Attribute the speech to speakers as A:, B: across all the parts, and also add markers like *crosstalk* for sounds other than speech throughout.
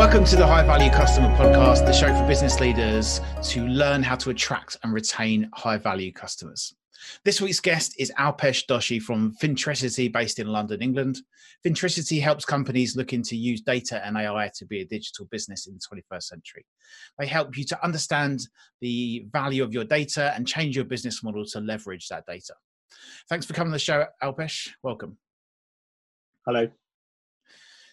A: Welcome to the High Value Customer Podcast, the show for business leaders to learn how to attract and retain high value customers. This week's guest is Alpesh Doshi from Fintricity, based in London, England. Fintricity helps companies looking to use data and AI to be a digital business in the 21st century. They help you to understand the value of your data and change your business model to leverage that data. Thanks for coming to the show, Alpesh. Welcome.
B: Hello.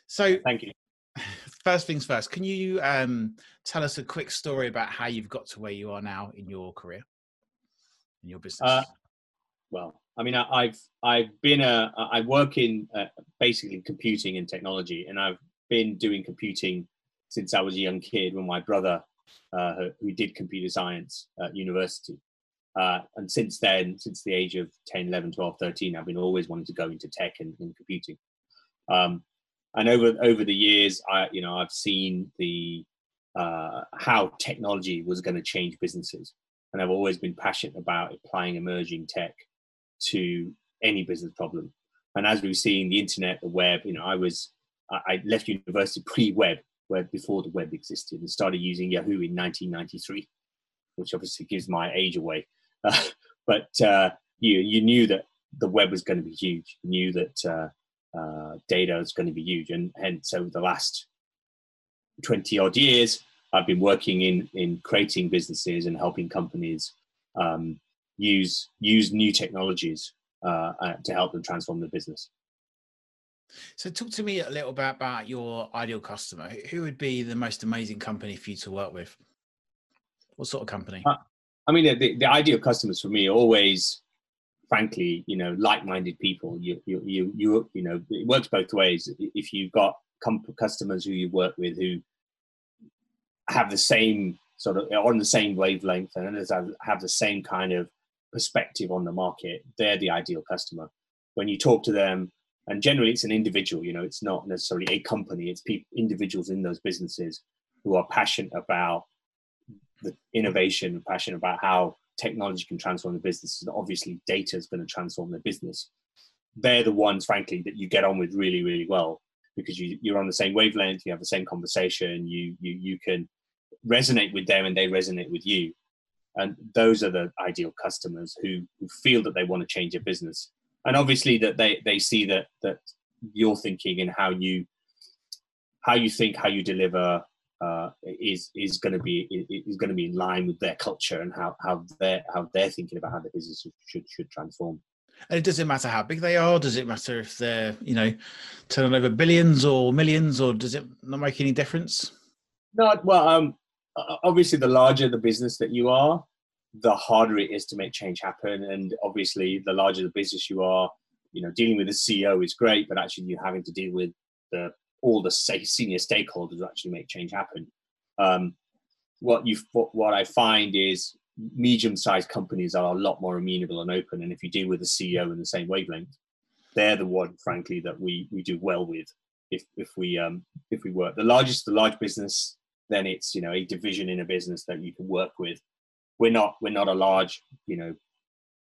A: So,
B: thank you. *laughs*
A: First things first, can you um, tell us a quick story about how you've got to where you are now in your career, in your business? Uh,
B: well, I mean, I, have I've been a I work in uh, basically computing and technology, and I've been doing computing since I was a young kid when my brother, uh, who did computer science at university, uh, and since then, since the age of 10, 11, 12, 13, I've been always wanting to go into tech and, and computing. Um, and over over the years, I you know I've seen the uh, how technology was going to change businesses, and I've always been passionate about applying emerging tech to any business problem. And as we've seen, the internet, the web, you know, I was I left university *laughs* pre-web, where before the web existed, and started using Yahoo in 1993, which obviously gives my age away. Uh, *laughs* but uh, you you knew that the web was going to be huge. You knew that uh, data is going to be huge, and hence over the last 20 odd years, I've been working in in creating businesses and helping companies um, use use new technologies uh, uh, to help them transform their business.
A: So, talk to me a little bit about your ideal customer. Who would be the most amazing company for you to work with? What sort of company? Uh,
B: I mean, the, the ideal customers for me always, frankly, you know, like-minded people. You, you, you, you, you know, it works both ways. If you've got customers who you work with who have the same sort of on the same wavelength and have the same kind of perspective on the market, they're the ideal customer. When you talk to them, and generally it's an individual, you know, it's not necessarily a company, it's people, individuals in those businesses who are passionate about the innovation, passionate about how technology can transform the business. And obviously, data is going to transform the business. They're the ones, frankly, that you get on with really, really well because you, you're on the same wavelength, you have the same conversation, you, you, you can resonate with them and they resonate with you and those are the ideal customers who, who feel that they want to change their business and obviously that they they see that that you're thinking and how you how you think how you deliver uh, is is going to be is going to be in line with their culture and how how they're how they're thinking about how the business should should transform.
A: And it doesn't matter how big they are. Does it matter if they're you know turning over billions or millions, or does it not make any difference?
B: No, well, um, obviously the larger the business that you are the harder it is to make change happen and obviously the larger the business you are you know dealing with the ceo is great but actually you're having to deal with the all the senior stakeholders actually make change happen um, what you what i find is medium-sized companies are a lot more amenable and open and if you deal with the ceo in the same wavelength they're the one frankly that we we do well with if if we um if we work the largest the large business then it's you know a division in a business that you can work with. We're not we're not a large you know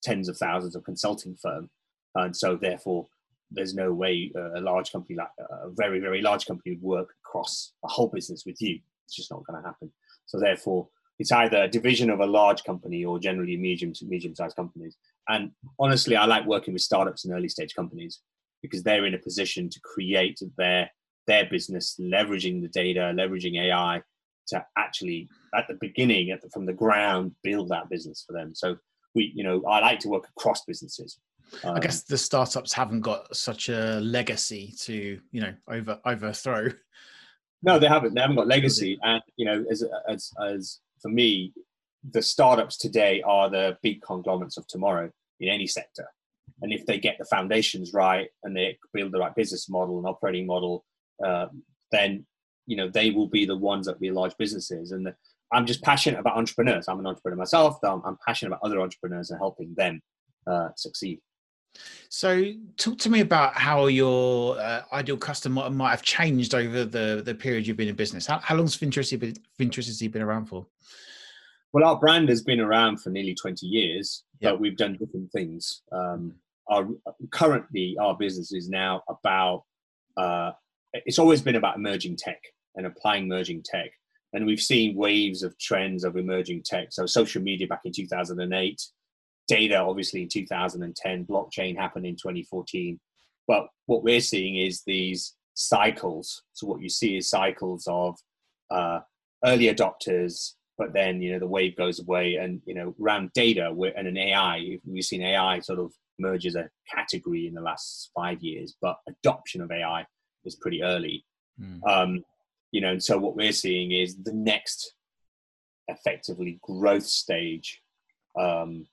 B: tens of thousands of consulting firm, and so therefore there's no way uh, a large company like uh, a very very large company would work across a whole business with you. It's just not going to happen. So therefore it's either a division of a large company or generally medium to medium sized companies. And honestly, I like working with startups and early stage companies because they're in a position to create their their business, leveraging the data, leveraging AI to actually at the beginning at the, from the ground build that business for them so we you know i like to work across businesses
A: um, i guess the startups haven't got such a legacy to you know over overthrow.
B: No they haven't. They haven't got legacy. And you know as as as for me the startups today are the big conglomerates of tomorrow in any sector. And if they get the foundations right and they build the right business model and operating model uh, then you know they will be the ones that be large businesses. And the, i'm just passionate about entrepreneurs. I'm an entrepreneur myself I'm, I'm passionate about other entrepreneurs and helping them uh, succeed
A: so talk to me about how your uh, ideal customer might have changed over the, the period you've been in business how, how long's Fintricity been, Fintricity been around for
B: well our brand has been around for nearly 20 years but we've done different things um, our currently our business is now about uh, it's always been about emerging tech and applying emerging tech. And we've seen waves of trends of emerging tech. So social media back in 2008, data obviously in 2010, blockchain happened in 2014. But what we're seeing is these cycles. So what you see is cycles of uh, early adopters, but then you know the wave goes away, and you know around data and an AI. We've seen AI sort of merge as a category in the last five years, but adoption of AI is pretty early. Mm. Um, you know, and so what we're seeing is the next effectively growth stage um,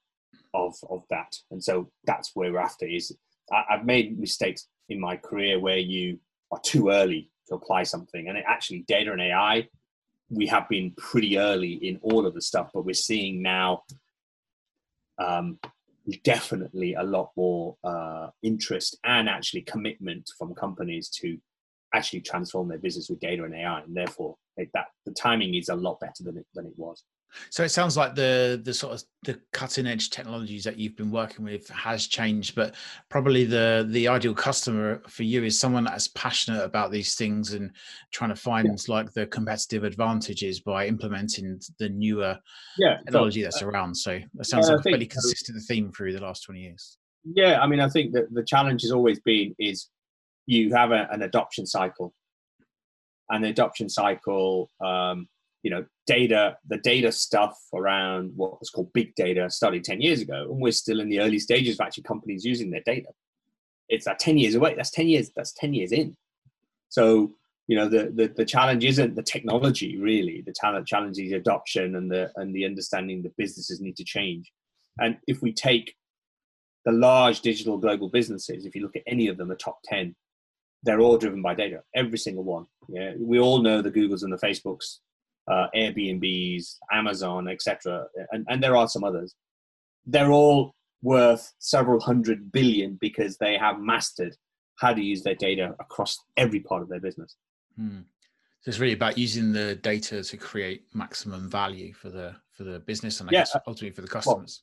B: of of that, and so that's where we're after. Is I, I've made mistakes in my career where you are too early to apply something, and it actually data and AI we have been pretty early in all of the stuff, but we're seeing now um, definitely a lot more uh, interest and actually commitment from companies to actually transform their business with data and AI, and therefore it, that the timing is a lot better than it than it was.
A: So it sounds like the the sort of the cutting edge technologies that you've been working with has changed, but probably the the ideal customer for you is someone that's passionate about these things and trying to find yeah. like the competitive advantages by implementing the newer yeah, technology so, that's uh, around. So that sounds like a fairly consistent theme through the last twenty years.
B: Yeah, I mean, I think that the challenge has always been is you have a, an adoption cycle, and the adoption cycle. Um, you know, data, the data stuff around what was called big data started 10 years ago, and we're still in the early stages of actually companies using their data. It's that 10 years away. That's 10 years, that's 10 years in. So, you know, the, the, the challenge isn't the technology really. The talent challenge is adoption and the and the understanding that businesses need to change. And if we take the large digital global businesses, if you look at any of them, the top 10, they're all driven by data, every single one. Yeah, we all know the Googles and the Facebooks uh, Airbnbs, Amazon, etc., and, and there are some others. They're all worth several hundred billion because they have mastered how to use their data across every part of their business.
A: Hmm. So it's really about using the data to create maximum value for the for the business and I yeah, guess ultimately for the customers.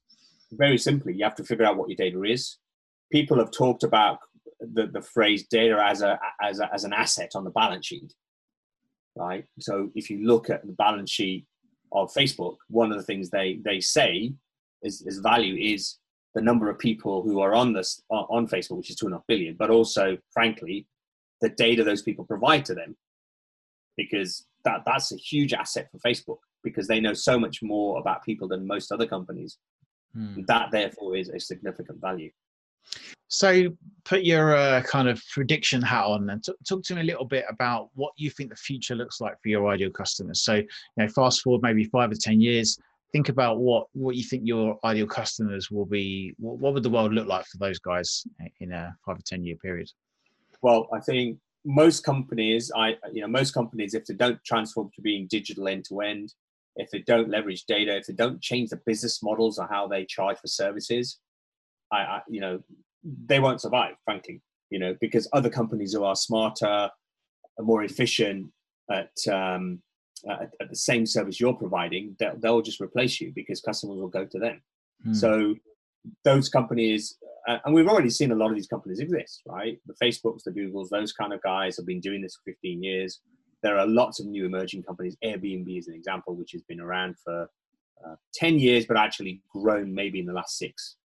B: Well, very simply, you have to figure out what your data is. People have talked about the, the phrase data as a, as a as an asset on the balance sheet right? So if you look at the balance sheet of Facebook, one of the things they they say is, is value is the number of people who are on this on Facebook, which is two and a half billion, but also, frankly, the data those people provide to them, because that that's a huge asset for Facebook because they know so much more about people than most other companies. Hmm. That therefore is a significant value.
A: So, put your uh, kind of prediction hat on and t- talk to me a little bit about what you think the future looks like for your ideal customers. So, you know, fast forward maybe five or ten years. Think about what what you think your ideal customers will be. What, what would the world look like for those guys in a five or ten year period?
B: Well, I think most companies, I you know, most companies, if they don't transform to being digital end to end, if they don't leverage data, if they don't change the business models or how they charge for services, I, I, you know, they won't survive, frankly, you know, because other companies who are smarter, more efficient at, um, at, at the same service you're providing, they'll, they'll, just replace you because customers will go to them. Hmm. So those companies, uh, and we've already seen a lot of these companies exist, right? The Facebooks, the Googles, those kind of guys have been doing this for 15 years. There are lots of new emerging companies. Airbnb is an example, which has been around for uh, 10 years, but actually grown maybe in the last six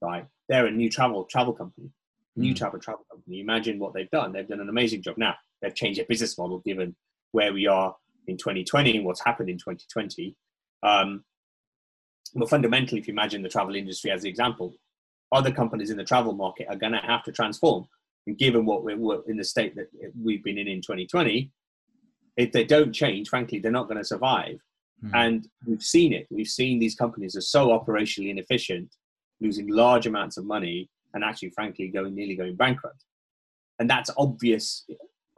B: right? They're a new travel travel company, new mm. travel travel company. Imagine what they've done. They've done an amazing job. Now they've changed their business model given where we are in 2020 and what's happened in 2020. Um, but fundamentally, if you imagine the travel industry as the example, other companies in the travel market are going to have to transform. And given what we're in the state that we've been in in 2020, if they don't change, frankly, they're not going to survive. Mm. And we've seen it. We've seen these companies are so operationally inefficient losing large amounts of money and actually, frankly, going nearly going bankrupt. And that's obvious.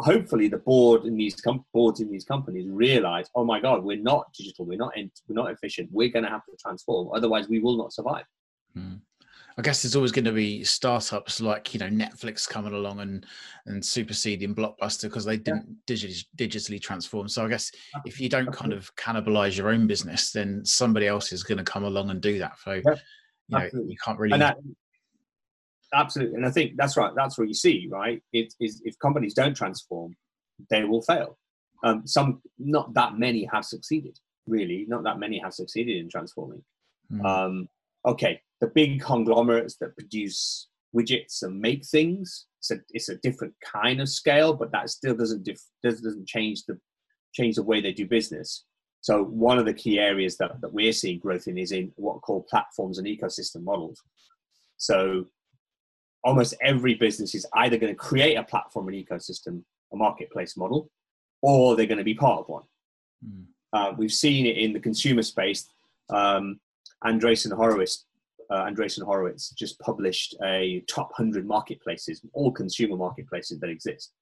B: Hopefully, the board in these com- boards in these companies realize, oh my God, we're not digital, we're not in, we're not efficient. We're going to have to transform, otherwise, we will not survive. Hmm.
A: I guess there's always going to be startups like you know Netflix coming along and and superseding Blockbuster because they didn't yeah. digitally, digitally transform. So I guess if you don't kind of cannibalize your own business, then somebody else is going to come along and do that. So yeah you know you can't really And that,
B: absolutely and i think that's right that's what you see right it is if companies don't transform they will fail Um, some, not that many have succeeded. Really, not that many have succeeded in transforming. Mm. Um, okay, the big conglomerates that produce widgets and make things. It's a, it's a different kind of scale, but that still doesn't dif- doesn't change the change the way they do business. So one of the key areas that, that we're seeing growth in is in what are called platforms and ecosystem models. So almost every business is either going to create a platform and ecosystem, a marketplace model, or they're going to be part of one. Mm. Uh, we've seen it in the consumer space. Um, Andreessen Horowitz, uh, Andreessen Horowitz just published a top 100 marketplaces, all consumer marketplaces that exist.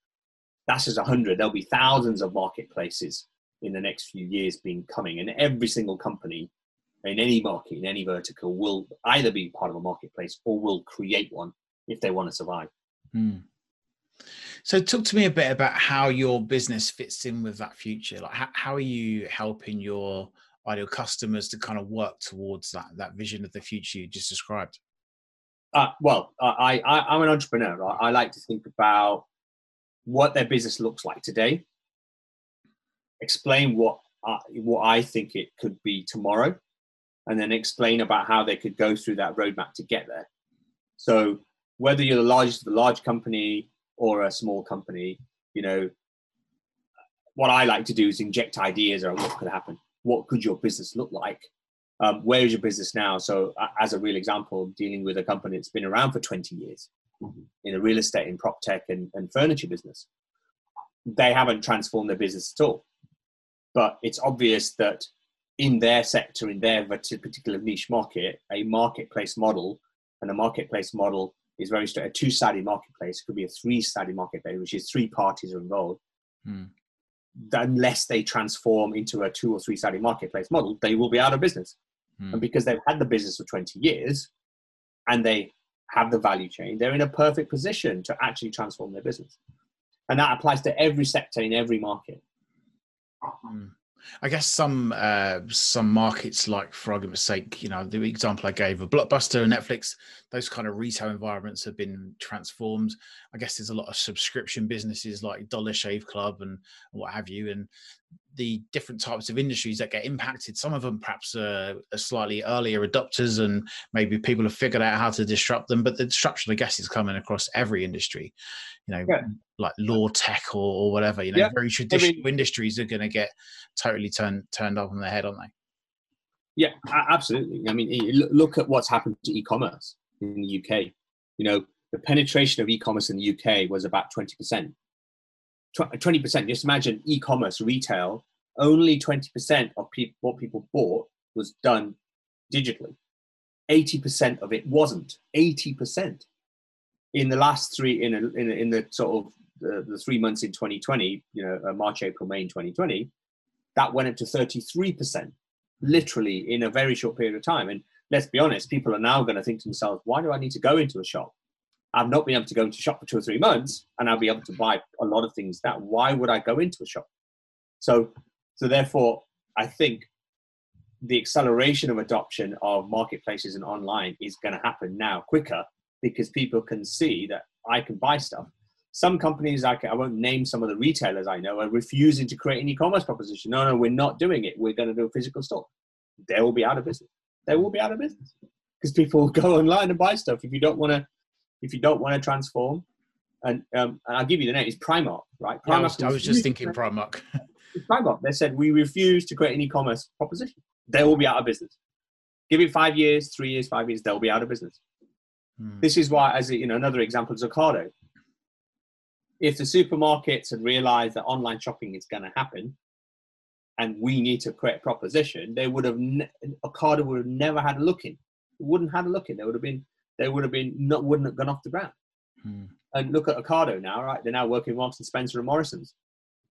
B: That's just 100. There'll be thousands of marketplaces in the next few years being coming, and every single company in any market, in any vertical, will either be part of a marketplace or will create one if they want to survive.
A: Hmm. So, talk to me a bit about how your business fits in with that future. Like, how, how are you helping your ideal customers to kind of work towards that that vision of the future you just described?
B: Uh, well, I, I am an entrepreneur. Right? I like to think about what their business looks like today, explain what uh, what I think it could be tomorrow, and then explain about how they could go through that roadmap to get there. So whether you're the largest a large company or a small company, you know, what I like to do is inject ideas around what could happen what could your business look like? Um, where is your business now? So, uh, as a real example, dealing with a company that's been around for 20 years mm-hmm. in the real estate, in prop tech, and, and furniture business, they haven't transformed their business at all. But it's obvious that in their sector, in their particular niche market, a marketplace model, and a marketplace model is very straight. A two-sided marketplace It could be a three-sided marketplace, which is three parties are involved. Mm unless they transform into a two or three sided marketplace model, they will be out of business. Mm. And because they've had the business for 20 years and they have the value chain, they're in a perfect position to actually transform their business. And that applies to every sector in every market.
A: Mm. I guess some uh, some markets, like for argument's sake, you know, the example I gave of Blockbuster and Netflix, those kind of retail environments have been transformed. I guess there's a lot of subscription businesses like Dollar Shave Club and what have you, and the different types of industries that get impacted. Some of them perhaps uh, are slightly earlier adopters, and maybe people have figured out how to disrupt them. But the disruption, I guess, is coming across every industry. You know, yeah. like law tech or, or, whatever. You know, yeah. very traditional I mean, industries are going to get totally turned turned up on their head, aren't they?
B: Yeah, absolutely. I mean, look at what's happened to e-commerce in the UK. You know, the penetration of e-commerce in the UK was about twenty percent 20%. Just imagine e-commerce retail. Only 20% of pe- what people bought was done digitally. 80% of it wasn't. 80%. In the last three, in, a, in, a, in the sort of the, the, three months in 2020, you know, uh, March, April, May in 2020, that went up to 33%, literally in a very short period of time. And let's be honest, people are now going to think to themselves, why do I need to go into a shop? I've not been able to go into shop for two or three months, and I'll be able to buy a lot of things. That why would I go into a shop? So, so therefore, I think the acceleration of adoption of marketplaces and online is going to happen now quicker because people can see that I can buy stuff. Some companies, I, can, I won't name some of the retailers I know, are refusing to create an e-commerce proposition. No, no, we're not doing it. We're going to do a physical store. They will be out of business. They will be out of business because people will *laughs* go online and buy stuff. If you don't want to if you don't want to transform, and, um, and I'll give you the name, it's Primark, right? Primark
A: I was, I was just thinking Primark. *laughs* *laughs*
B: Primark. They said, we refuse to create an e-commerce proposition. They will be out of business. Give it five years, three years, five years, they'll be out of business. Hmm. This is why, as a, you know, another example is Ocado. If the supermarkets had realized that online shopping is going to happen, and we need to create a proposition, they would have ne- Ocado would have never had a look in. Wouldn't have had a look in. They would have been they would have been not wouldn't have gone off the ground. Hmm. And look at Ocado now, right? They're now working with Spencer and Morrison's.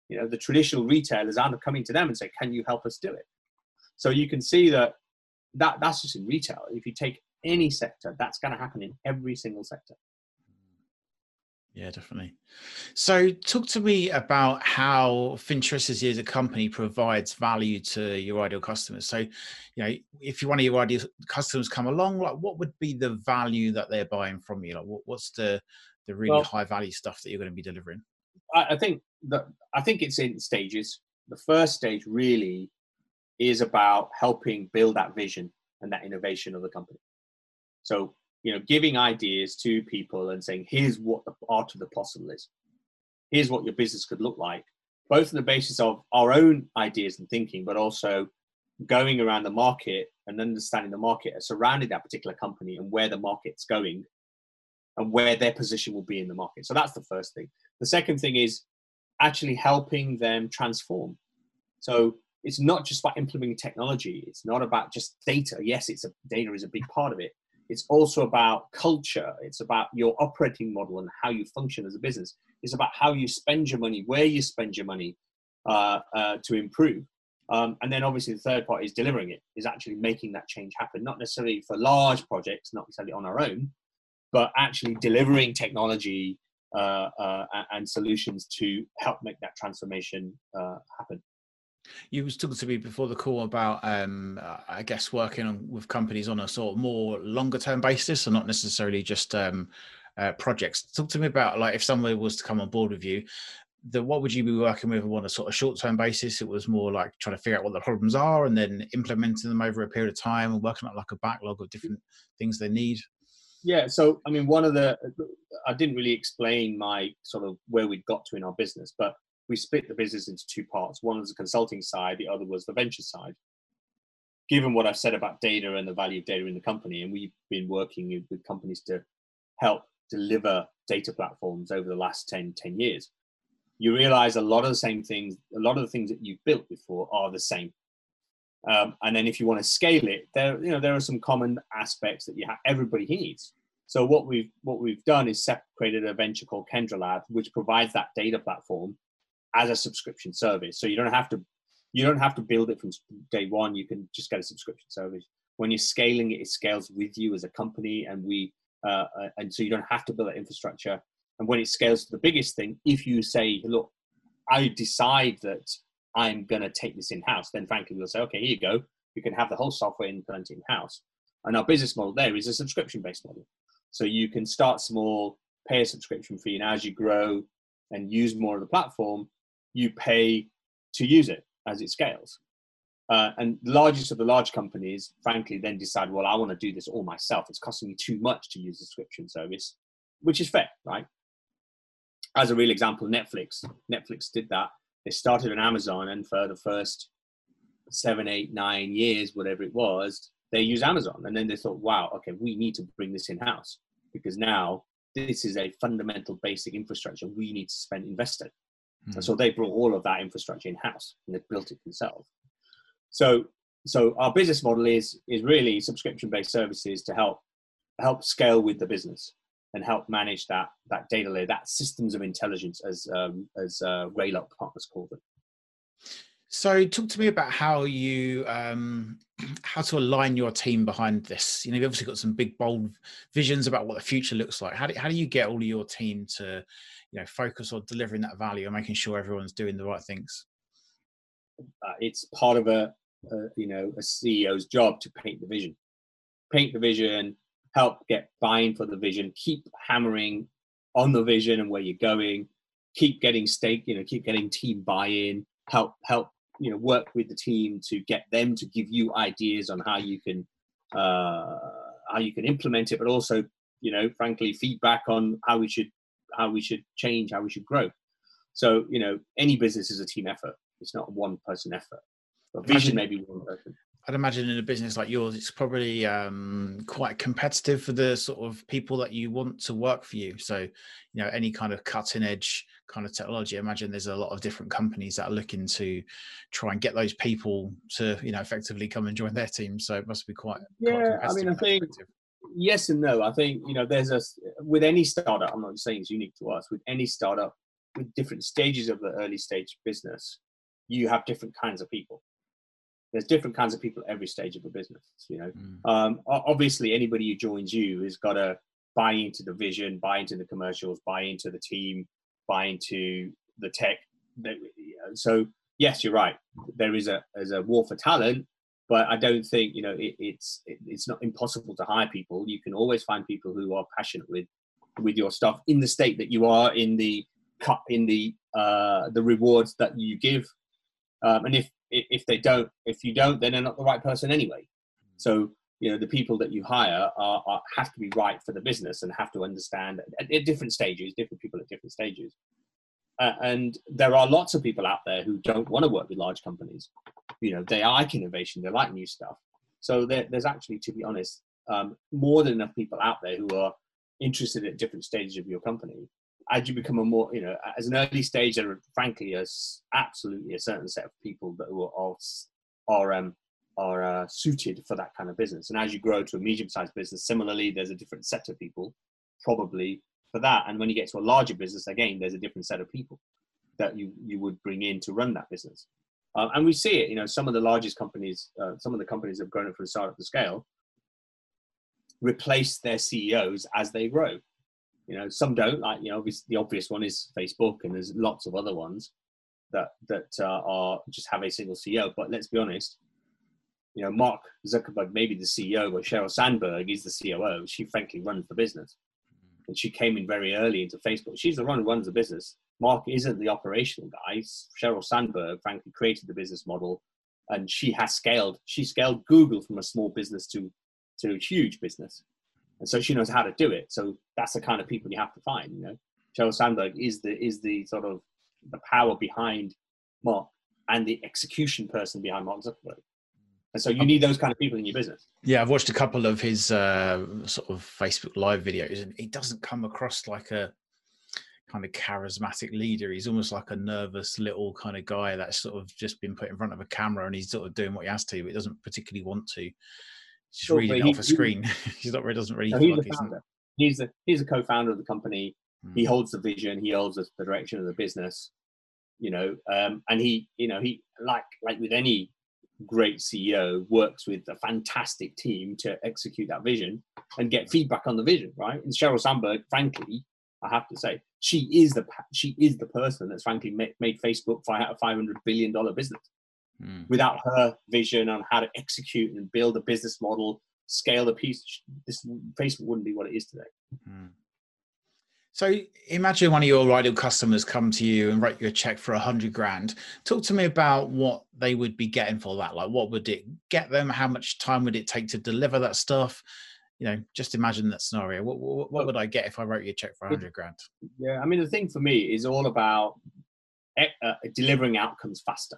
B: You know, the traditional retailers aren't coming to them and say, "Can you help us do it?" So you can see that that that's just in retail. If you take any sector, that's going to happen in every single sector.
A: Yeah, definitely. So, talk to me about how Fintricity as a company provides value to your ideal customers. So, you know, if you one of your ideal customers come along, like what would be the value that they're buying from you? Like, what, what's the the really well, high value stuff that you're going to be delivering?
B: I, I think that I think it's in stages. The first stage really is about helping build that vision and that innovation of the company. So, you know, giving ideas to people and saying, here's what the art of the possible is. Here's what your business could look like, both on the basis of our own ideas and thinking, but also going around the market and understanding the market surrounding that particular company and where the market's going and where their position will be in the market. So that's the first thing. The second thing is actually helping them transform. So it's not just about implementing technology. It's not about just data. Yes, it's a data is a big part of it. It's also about culture. It's about your operating model and how you function as a business. It's about how you spend your money, where you spend your money uh, uh, to improve. Um, and then obviously the third part is delivering it, is actually making that change happen, not necessarily for large projects, not necessarily on our own, but actually delivering technology uh, uh, and solutions to help make that transformation uh, happen.
A: You was talking to me before the call about, um, I guess, working on, with companies on a sort of more longer term basis, and not necessarily just um, uh, projects. Talk to me about like if somebody was to come on board with you, the what would you be working with on a sort of short term basis? It was more like trying to figure out what the problems are and then implementing them over a period of time and working out like a backlog of different things they need.
B: Yeah, so I mean, one of the I didn't really explain my sort of where we'd got to in our business, but we split the business into two parts. One was the consulting side, the other was the venture side. Given what I've said about data and the value of data in the company, and we've been working with companies to help deliver data platforms over the last 10, 10 years you realize a lot of the same things, a lot of the things that you've built before are the same. Um, and then if you want to scale it, there, you know, there are some common aspects that you have, everybody needs. So what we've what we've done is created a venture called Kendra Lab, which provides that data platform as a subscription service. So you don't have to you don't have to build it from day one. You can just get a subscription service. When you're scaling it, it scales with you as a company, and we uh, uh and so you don't have to build that infrastructure. And when it scales to the biggest thing, if you say, look, I decide that I'm going to take this in house, then frankly, we'll say, okay, here you go. You can have the whole software implemented in house. And our business model there is a subscription based model. So you can start small, pay a subscription fee, and as you grow and use more of the platform, you pay to use it as it scales. Uh, and the largest of the large companies, frankly, then decide, well, I want to do this all myself. It's costing me too much to use a subscription service, which is fair, right? as a real example, Netflix. Netflix did that. They started on Amazon, and for the first seven, eight, nine years, whatever it was, they used Amazon. And then they thought, wow, okay, we need to bring this in house because now this is a fundamental basic infrastructure we need to spend invest Mm-hmm. And so they brought all of that infrastructure in house and they built it themselves. So, so our business model is is really subscription based services to help help scale with the business and help manage that that data layer, that systems of intelligence, as um, as uh, Greylock Partners call it.
A: So, talk to me about how you um, *clears throat* how to align your team behind this. You know, you've obviously got some big, bold visions about what the future looks like. How do how do you get all of your team to, you know, focus on delivering that value and making sure everyone's doing the right things?
B: Uh, it's part of a, a you know a CEO's job to paint the vision, paint the vision, help get buy-in for the vision, keep hammering on the vision and where you're going, keep getting stake, you know, keep getting team buy-in, help help you know work with the team to get them to give you ideas on how you can uh, how you can implement it, but also you know frankly feedback on how we should how we should change, how we should grow. So you know any business is a team effort. It's not a one person effort. But vision may be one person.
A: I'd imagine in a business like yours, it's probably um, quite competitive for the sort of people that you want to work for you. So, you know, any kind of cutting edge kind of technology, I imagine there's a lot of different companies that are looking to try and get those people to, you know, effectively come and join their team. So it must be quite.
B: Yeah, quite I mean, I think yes and no. I think you know, there's a with any startup. I'm not saying it's unique to us. With any startup, with different stages of the early stage business, you have different kinds of people there's different kinds of people at every stage of a business you know mm. um, obviously anybody who joins you has got to buy into the vision buy into the commercials buy into the team buy into the tech so yes you're right. There is a there's a war for talent but i don't think you know it, it's it, it's not impossible to hire people. You can always find people who are passionate with with your stuff in the state that you are in the cut in the uh, the rewards that you give, um, and if if they don't, if you don't, then they're not the right person anyway. So you know the people that you hire are, are have to be right for the business and have to understand at, at different stages, different people at different stages. Uh, and there are lots of people out there who don't want to work with large companies. You know, they like innovation, they like new stuff. So there, there's actually, to be honest, um, more than enough people out there who are interested at different stages of your company. As you become a more, you know, as an early stage, there are frankly a, absolutely a certain set of people that are are um, are uh, suited for that kind of business. And as you grow to a medium-sized business, similarly, there's a different set of people probably for that. And when you get to a larger business, again, there's a different set of people that you you would bring in to run that business. Uh, and we see it. You know, some of the largest companies, uh, some of the companies that have grown up from startup to scale, replace their CEOs as they grow. You know, some don't. Like you know, obviously the obvious one is Facebook, and there's lots of other ones that that uh, are just have a single CEO. But let's be honest, you know, Mark Zuckerberg may be the CEO, but Sheryl Sandberg is the COO. She frankly runs the business, mm-hmm. and she came in very early into Facebook. She's the one who runs the business. Mark isn't the operational guy. Sheryl Sandberg, frankly, created the business model, and she has scaled. She scaled Google from a small business to to a huge business, and so she knows how to do it. So that's the kind of people you have to find. You know, Sheryl Sandberg is the is the sort of the power behind Mark and the execution person behind Mark Zuckerberg. And so you need those kind of people in your business.
A: Yeah, I've watched a couple of his uh, sort of Facebook Live videos, and he doesn't come across like a kind of charismatic leader. He's almost like a nervous little kind of guy that's sort of just been put in front of a camera and he's sort of doing what he has to, but he doesn't particularly want to. He's just sure, reading it off a screen. *laughs* he's not really doesn't really.
B: He's, like he's, he's a he's a co-founder of the company. Hmm. He holds the vision. He holds the direction of the business. You know, um, and he, you know, he like like with any great CEO works with a fantastic team to execute that vision and get feedback on the vision, right? And Sheryl Sandberg, frankly, I have to say, she is the she is the person that's frankly made, made Facebook five hundred billion dollar business. Mm. Without her vision on how to execute and build a business model, scale the piece, this Facebook wouldn't be what it is today. Mm.
A: So imagine one of your ideal customers come to you and write you a check for a hundred grand. Talk to me about what they would be getting for that. Like, what would it get them? How much time would it take to deliver that stuff? You know, just imagine that scenario. What, what, what would I get if I wrote you a check for a hundred grand?
B: Yeah, I mean, the thing for me is all about uh, delivering outcomes faster.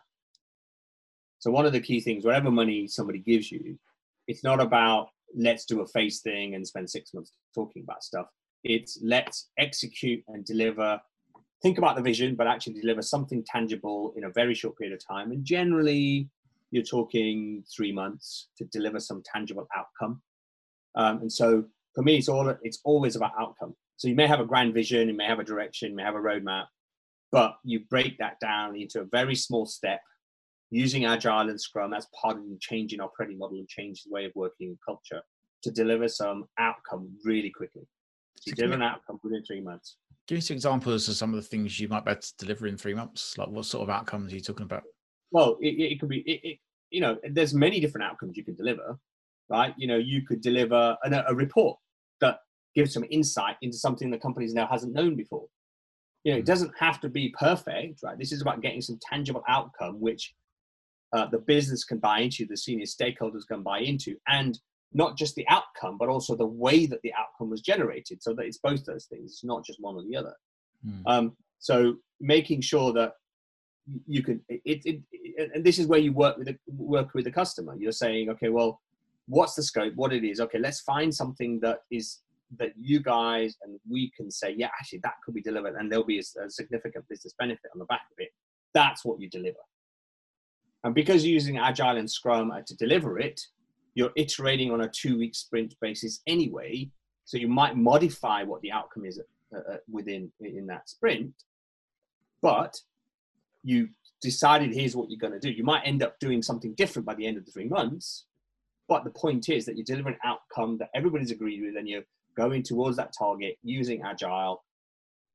B: So one of the key things, whatever money somebody gives you, it's not about let's do a face thing and spend six months talking about stuff it's let's execute and deliver. Think about the vision, but actually deliver something tangible in a very short period of time. And generally, you're talking three months to deliver some tangible outcome. Um, and so for me, it's all it's always about outcome. So you may have a grand vision, you may have a direction, you may have a roadmap, but you break that down into a very small step using agile and scrum that's part of changing operating model and change the way of working and culture to deliver some outcome really quickly so give an outcome within three months.
A: Give me some examples of some of the things you might be able to deliver in three months. Like what sort of outcomes are you talking about?
B: Well, it, it could be, it, it, you know, there's many different outcomes you can deliver, right? You know, you could deliver an, a report that gives some insight into something the company now hasn't known before. You know, it hmm. doesn't have to be perfect, right? This is about getting some tangible outcome which uh, the business can buy into, the senior stakeholders can buy into, and not just the outcome, but also the way that the outcome was generated, so that it's both those things. It's not just one or the other. Mm. Um, so making sure that you can, it, it, it, and this is where you work with the, work with the customer. You're saying, okay, well, what's the scope? What it is? Okay, let's find something that is that you guys and we can say, yeah, actually that could be delivered, and there'll be a, a significant business benefit on the back of it. That's what you deliver. And because you're using Agile and Scrum to deliver it, you're iterating on a two week sprint basis anyway. So you might modify what the outcome is uh, uh, within in that sprint, but you decided here's what you're going to do. You might end up doing something different by the end of the three months, but the point is that you deliver an outcome that everybody's agreed with, and you're going towards that target using agile,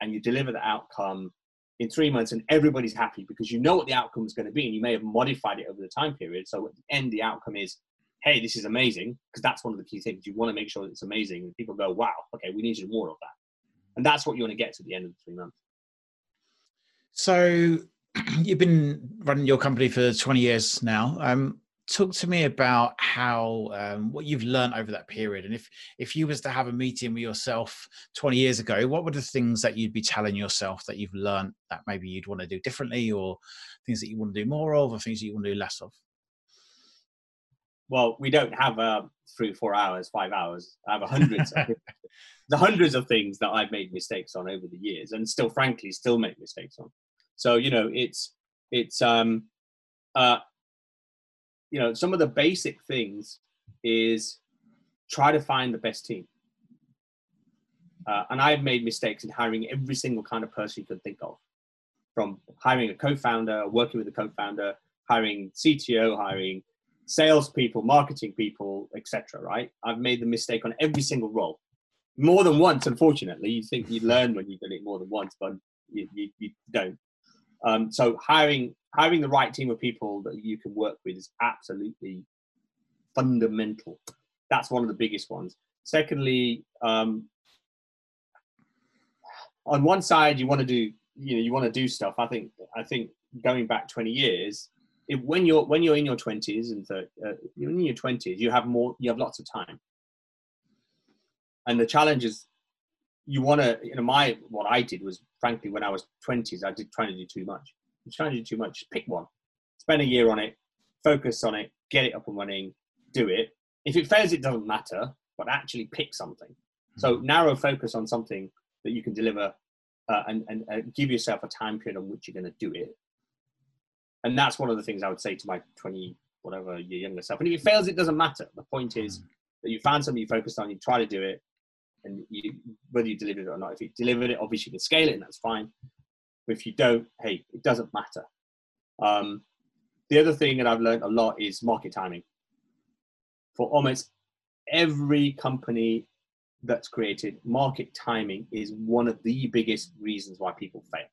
B: and you deliver the outcome in three months, and everybody's happy because you know what the outcome is going to be, and you may have modified it over the time period. So at the end, the outcome is hey, this is amazing, because that's one of the key things. You want to make sure that it's amazing. And people go, wow, okay, we need more of that. And that's what you want to get to the end of the three months.
A: So *clears throat* you've been running your company for 20 years now. Um, talk to me about how um, what you've learned over that period and if if you was to have a meeting with yourself 20 years ago what were the things that you'd be telling yourself that you've learned that maybe you'd want to do differently or things that you want to do more of or things that you want to do less of
B: well we don't have uh, three four hours five hours. I have hundreds of, *laughs* the hundreds of things that i've made mistakes on over the years and still frankly still make mistakes on. So you know it's it's um uh you know, some of the basic things is try to find the best team. Uh, and I've made mistakes in hiring every single kind of person you can think of, from hiring a co-founder, working with a co-founder, hiring CTO, hiring salespeople, marketing people, etc. Right? I've made the mistake on every single role, more than once. Unfortunately, you think you learn when you've done it more than once, but you, you, you don't. Um, so hiring having the right team of people that you can work with is absolutely fundamental. That's one of the biggest ones. Secondly, um, on one side, you want to do you know you want to do stuff. I think I think going back 20 years, if, when you're when you're in your 20s and 30, uh, you're in your 20s, you have more you have lots of time. And the challenge is you want to you know my what I did was frankly when I was 20s I did trying to do too much trying to do too much, pick one. Spend a year on it, focus on it, get it up and running, do it. If it fails, it doesn't matter, but actually pick something. So hmm. narrow focus on something that you can deliver uh, and, and uh, give yourself a time period on which you're going to do it. And that's one of the things I would say to my 20, whatever, your younger self. And if it fails, it doesn't matter. The point is hmm. that you found something you focused on, you try to do it, and you, whether you delivered it or not. If you delivered it, obviously you can scale it, and that's fine. But if you don't, hey, it doesn't matter. Um, the other thing that I've learned a lot is market timing. For almost every company that's created, market timing is one of the biggest reasons why people fail.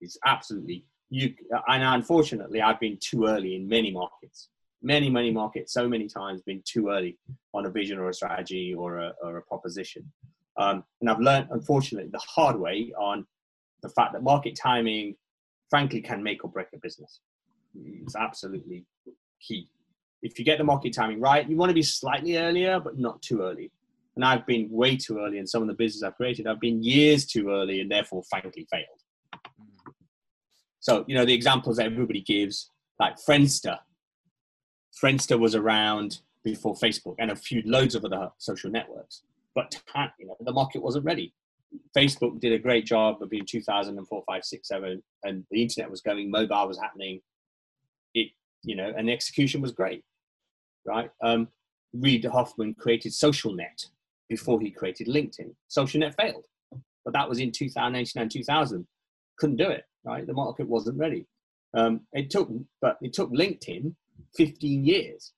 B: It's absolutely you, and unfortunately, I've been too early in many markets, many, many markets, so many times been too early on a vision or a strategy or a, or a proposition. Um, and I've learned, unfortunately, the hard way on the fact that market timing, frankly, can make or break a business. It's absolutely key. If you get the market timing right, you want to be slightly earlier, but not too early. And I've been way too early in some of the business I've created. I've been years too early and therefore, frankly, failed. So, you know, the examples that everybody gives, like Friendster. Friendster was around before Facebook and a few loads of other social networks, but you know, the market wasn't ready. Facebook did a great job of being 2004, 5, 6, 7, and the internet was going, mobile was happening. It, you know, and the execution was great, right? Um, Reid Hoffman created SocialNet before he created LinkedIn. SocialNet failed, but that was in 2099, 2000. Couldn't do it, right? The market wasn't ready. Um, it took, but it took LinkedIn 15 years,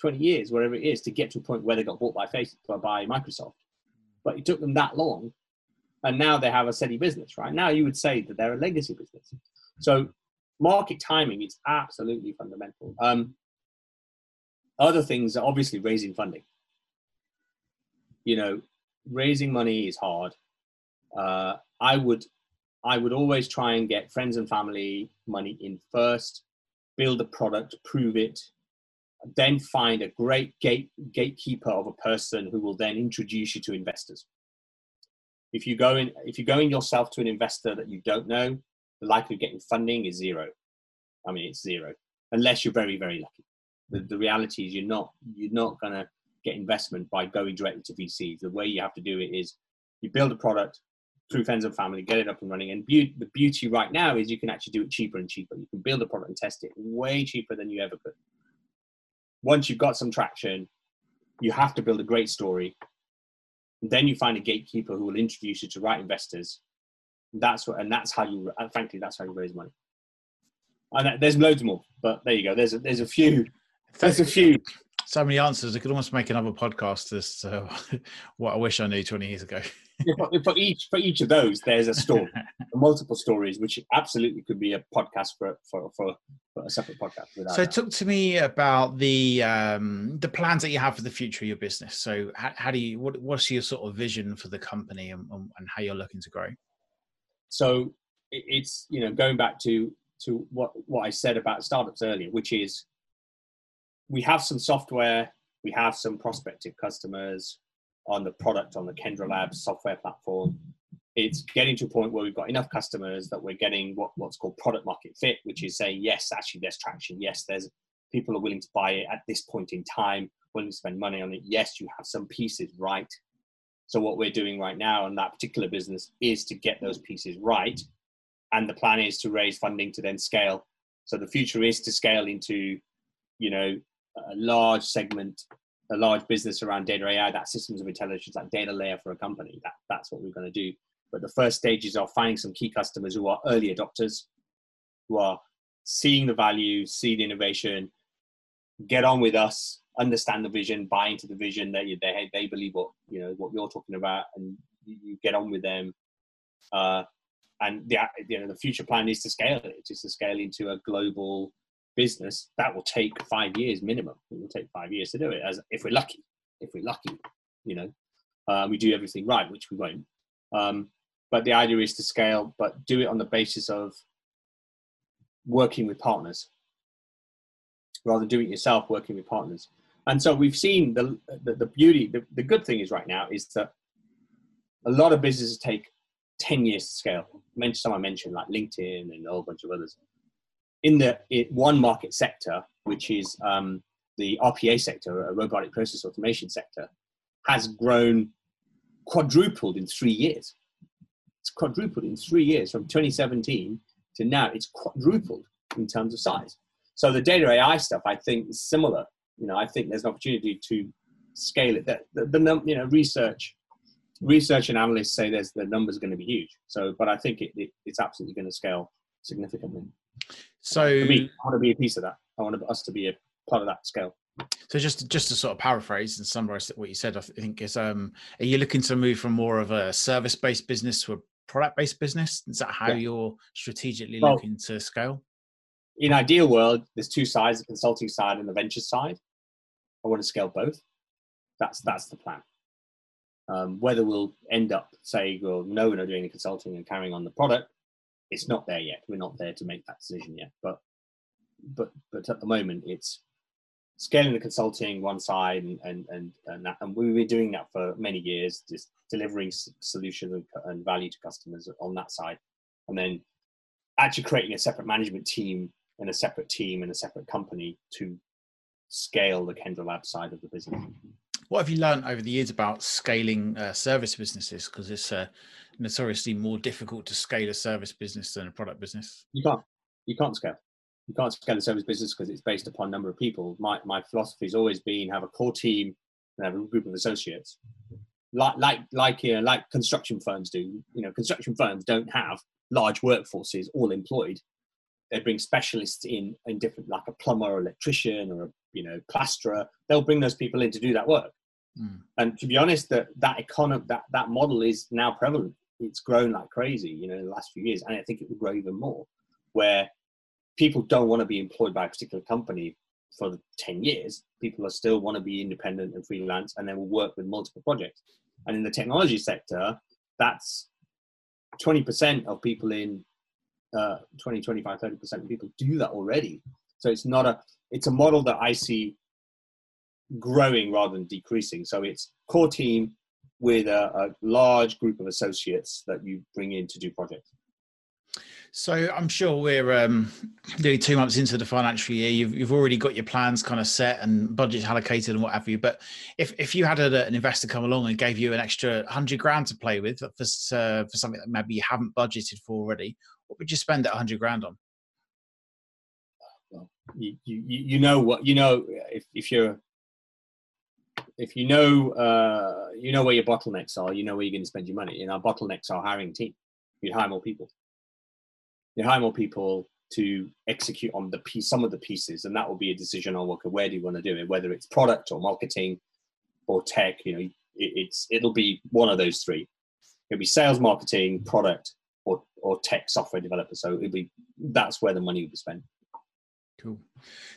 B: 20 years, whatever it is, to get to a point where they got bought by Facebook, by Microsoft. But it took them that long and now they have a steady business right? Now you would say that they're a legacy business. So market timing is absolutely fundamental. Um, other things are obviously raising funding. You know raising money is hard. Uh, i would i would always try and get friends and family money in first build a product prove it then find a great gate, gatekeeper of a person who will then introduce you to investors. If you go in, if you're going yourself to an investor that you don't know, the likelihood of getting funding is zero. I mean, it's zero unless you're very, very lucky. The, the reality is you're not you're not gonna get investment by going directly to VCs. The way you have to do it is you build a product through friends and family, get it up and running. And be- the beauty right now is you can actually do it cheaper and cheaper. You can build a product and test it way cheaper than you ever could once you've got some traction, you have to build a great story. And then you find a gatekeeper who will introduce you to right investors. That's what, and that's how you, uh, frankly, that's how you raise money. And there's loads more, but there you go. There's a, there's a few. There's a few.
A: So many answers. I could almost make another podcast as to *laughs* what I wish I knew 20 years ago
B: for, each for each of those, there's a story, *laughs* multiple stories, which absolutely could be a podcast for for, for, for a separate podcast.
A: So, that. talk to me about the um, the plans that you have for the future of your business. So, how, how do you what, what's your sort of vision for the company and, and how you're looking to grow?
B: So, it's you know going back to to what what I said about startups earlier, which is we have some software, we have some prospective customers on the product on the Kendra Labs software platform. It's getting to a point where we've got enough customers that we're getting what, what's called product market fit, which is saying yes, actually there's traction. Yes, there's people are willing to buy it at this point in time, willing to spend money on it. Yes, you have some pieces right. So what we're doing right now in that particular business is to get those pieces right and the plan is to raise funding to then scale. So the future is to scale into, you know, a large segment, a large business around data AI, that systems of intelligence, that data layer for a company. That that's what we're going to do. But the first stages are finding some key customers who are early adopters, who are seeing the value, see the innovation, get on with us, understand the vision, buy into the vision that they they they believe what you know what you're talking about, and you, get on with them. Uh, and the you know the future plan is to scale it is to scale into a global business that will take five years minimum it will take five years to do it as if we're lucky if we're lucky you know uh, we do everything right which we won't um, but the idea is to scale but do it on the basis of working with partners rather than doing it yourself working with partners and so we've seen the the, the beauty the, the good thing is right now is that a lot of businesses take 10 years to scale. Mention some I mentioned like LinkedIn and a whole bunch of others. In the one market sector, which is um, the RPA sector, a robotic process automation sector, has grown quadrupled in three years. It's quadrupled in three years from 2017 to now. It's quadrupled in terms of size. So the data AI stuff, I think, is similar. You know, I think there's an opportunity to scale it. The, the, the you know research research and analysts say there's the numbers are going to be huge. So, but I think it, it, it's absolutely going to scale significantly.
A: So,
B: me, I want to be a piece of that. I want us to be a part of that scale.
A: So just just to sort of paraphrase and summarize what you said, I think is um, are you looking to move from more of a service based business to a product based business? Is that how yeah. you're strategically well, looking to scale?
B: In ideal world, there's two sides: the consulting side and the venture side. I want to scale both. That's that's the plan. Um, whether we'll end up saying, well, no, we're not doing the consulting and carrying on the product, it's not there yet. We're not there to make that decision yet. But but but at the moment, it's scaling the consulting one side, and and and and, that, and we've been doing that for many years, just delivering solutions and value to customers on that side, and then actually creating a separate management team and a separate team and a separate company to scale the Kendra Lab side of the business.
A: What have you learned over the years about scaling uh, service businesses? Because it's uh, notoriously more difficult to scale a service business than a product business.
B: You can't. You can't scale. You can't scale a service business because it's based upon number of people. My my philosophy has always been have a core team and have a group of associates. Like like like you know, like construction firms do. You know, construction firms don't have large workforces all employed. They bring specialists in in different, like a plumber, or electrician, or a you know plasterer they'll bring those people in to do that work mm. and to be honest that that economy that that model is now prevalent. It's grown like crazy you know in the last few years and i think it will grow even more where people don't want to be employed by a particular company for 10 years. People still want to be independent and freelance and then will work with multiple projects. And in the technology sector that's 20% of people in uh, 20 25 30% of people do that already. So it's not a it's a model that I see growing rather than decreasing. So it's core team with a, a large group of associates that you bring in to do projects.
A: So I'm sure we're um, nearly two months into the financial year. You've, you've already got your plans kind of set and budgets allocated and what have you. But if, if you had a, an investor come along and gave you an extra hundred grand to play with for uh, for something that maybe you haven't budgeted for already, what would you spend that hundred grand on?
B: you, you, you know what you know if, if you're if you know uh, you know where your bottlenecks are, you know where you're going to spend your money. And our bottlenecks are hiring team. You hire more people. You hire more people to execute on the piece, some of the pieces, and that will be a decision on okay, where do you want to do it, whether it's product or marketing or tech. You know, it, it's it'll be one of those three. It'll be sales, marketing, product, or or tech software developer. So it'll be that's where the money will be spent.
A: Cool.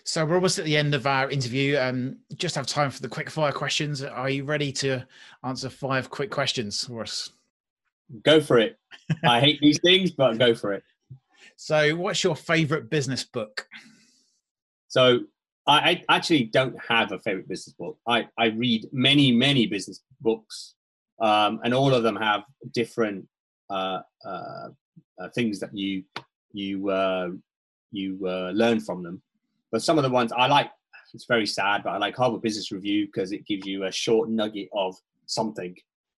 A: So we're almost at the end of our interview. Um, just have time for the quick fire questions. Are you ready to answer five quick questions for us?
B: go for it. I hate these things, but go for it.
A: So, what's your favorite business book?
B: So, I, I actually don't have a favorite business book. I, I read many, many business books, um, and all of them have different uh, uh, uh, things that you you uh, you uh, learn from them. But some of the ones I like, it's very sad, but I like Harvard Business Review because it gives you a short nugget of something,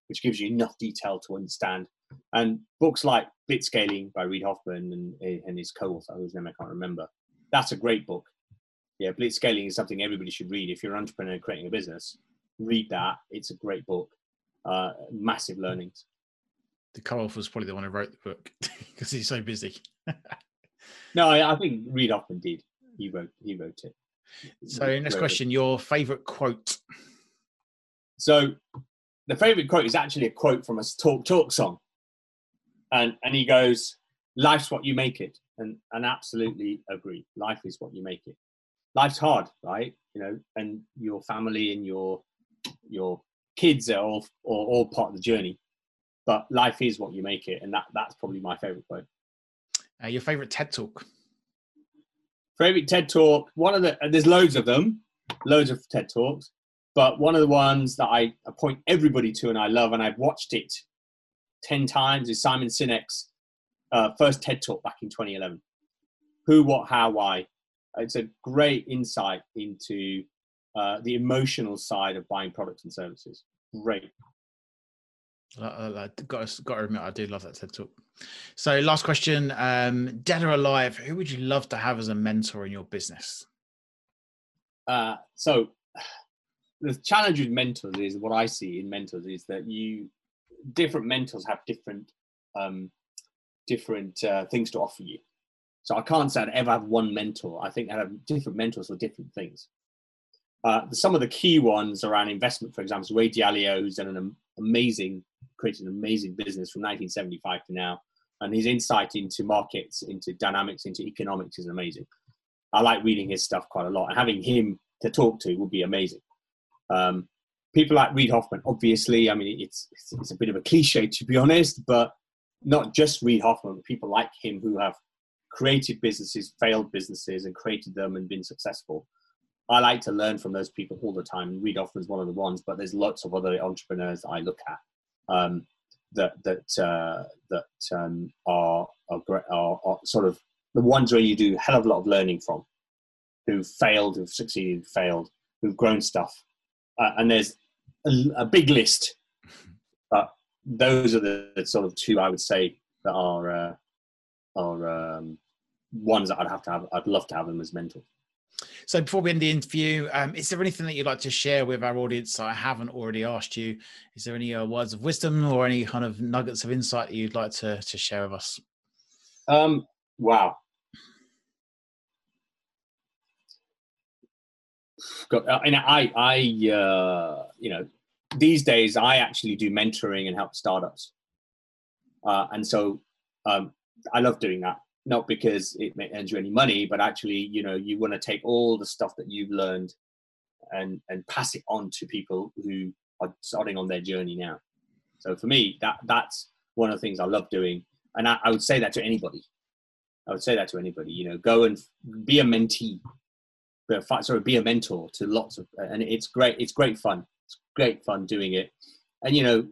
B: which gives you enough detail to understand. And books like Blitzscaling by Reid Hoffman and, and his co-author, whose name I can't remember, that's a great book. Yeah, Blitzscaling is something everybody should read. If you're an entrepreneur creating a business, read that. It's a great book. Uh, massive learnings.
A: The co-author was probably the one who wrote the book *laughs* because he's so busy. *laughs*
B: no, I, I think Reid Hoffman did. He wrote. He wrote it.
A: So, next question: Your favorite quote?
B: So, the favorite quote is actually a quote from a talk talk song, and and he goes, "Life's what you make it," and and absolutely agree. Life is what you make it. Life's hard, right? You know, and your family and your your kids are all, all, all part of the journey but life is what you make it, and that that's probably my favorite quote.
A: Uh, your favorite TED talk?
B: Favorite TED talk? One of the there's loads of them, loads of TED talks, but one of the ones that I appoint everybody to and I love, and I've watched it ten times, is Simon Sinek's uh, first TED talk back in 2011. Who, what, how, why? It's a great insight into uh, the emotional side of buying products and services. Great,
A: I, got to, got to admit, I do love that TED talk. So, last question: um, Dead or alive, who would you love to have as a mentor in your business?
B: Uh, so, the challenge with mentors is what I see in mentors is that you different mentors have different um, different uh, things to offer you. So I can't say I'd ever have one mentor. I think I have different mentors for different things. Uh, some of the key ones around investment, for example, is Ray Dalio, who's done an amazing created an amazing business from 1975 to now. And his insight into markets, into dynamics, into economics is amazing. I like reading his stuff quite a lot, and having him to talk to would be amazing. Um, people like Reid Hoffman, obviously, I mean, it's, it's, a bit of a cliche to be honest, but not just Reid Hoffman, but people like him who have created businesses, failed businesses, and created them and been successful. I like to learn from those people all the time. Reid Hoffman's one of the ones, but there's lots of other entrepreneurs I look at um, that that uh, that um, are, are, are, are sort of the ones where you do a hell of a lot of learning from, who've failed, who've succeeded, failed, who've grown stuff, uh, and there's a, a, big list. But those are the, the, sort of two I would say that are uh, are um, ones that I'd have to have. I'd love to have them as mentors.
A: So before we end the interview, um, is there anything that you'd like to share with our audience that I haven't already asked you? Is there any uh, words of wisdom or any kind of nuggets of insight that you'd like to, to share with us?
B: Um, wow. Uh, and I, I, uh, you know, these days I actually do mentoring and help startups, uh, and so um, I love doing that not because it earns you any money, but actually, you know, you want to take all the stuff that you've learned and and pass it on to people who are starting on their journey now. So for me, that that's one of the things I love doing, and I, I would say that to anybody. I would say that to anybody. You know, go and be a mentee, be a, sorry, be a mentor to lots of, and it's great. It's great fun. It's great fun doing it, and you know,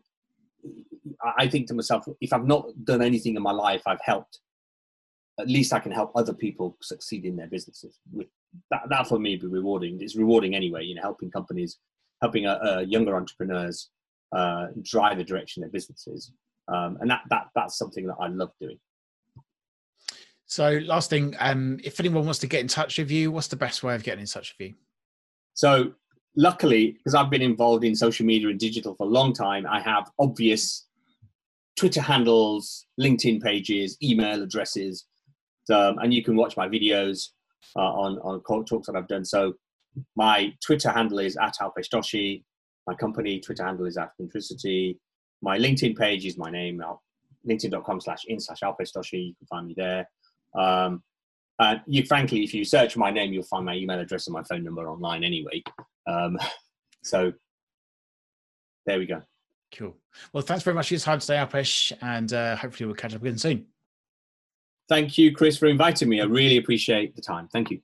B: I think to myself, if I've not done anything in my life, I've helped at least I can help other people succeed in their businesses. That, that for me be rewarding. It's rewarding anyway, you know, helping companies, helping uh, uh, younger entrepreneurs uh, drive the direction of their businesses. Um, and that, that, that's something that I love doing.
A: So last thing, um, if anyone wants to get in touch with you, what's the best way of getting in touch with you?
B: So luckily, because I've been involved in social media and digital for a long time, I have obvious Twitter handles, LinkedIn pages, email addresses, um, and you can watch my videos uh, on on talks that I've done. So my Twitter handle is at Alpesh Doshi. My company Twitter handle is at Fintricity. My LinkedIn page is my name, linkedin.com slash in slash Alpesh. You can find me there. Um, you, frankly, if you search my name, you'll find my email address and my phone number online anyway. Um, *laughs* so there we go.
A: Cool. Well, thanks very much for your time today, Alpesh, and uh, hopefully we'll catch up again soon.
B: Thank you, Chris, for inviting me. I really appreciate the time. Thank you.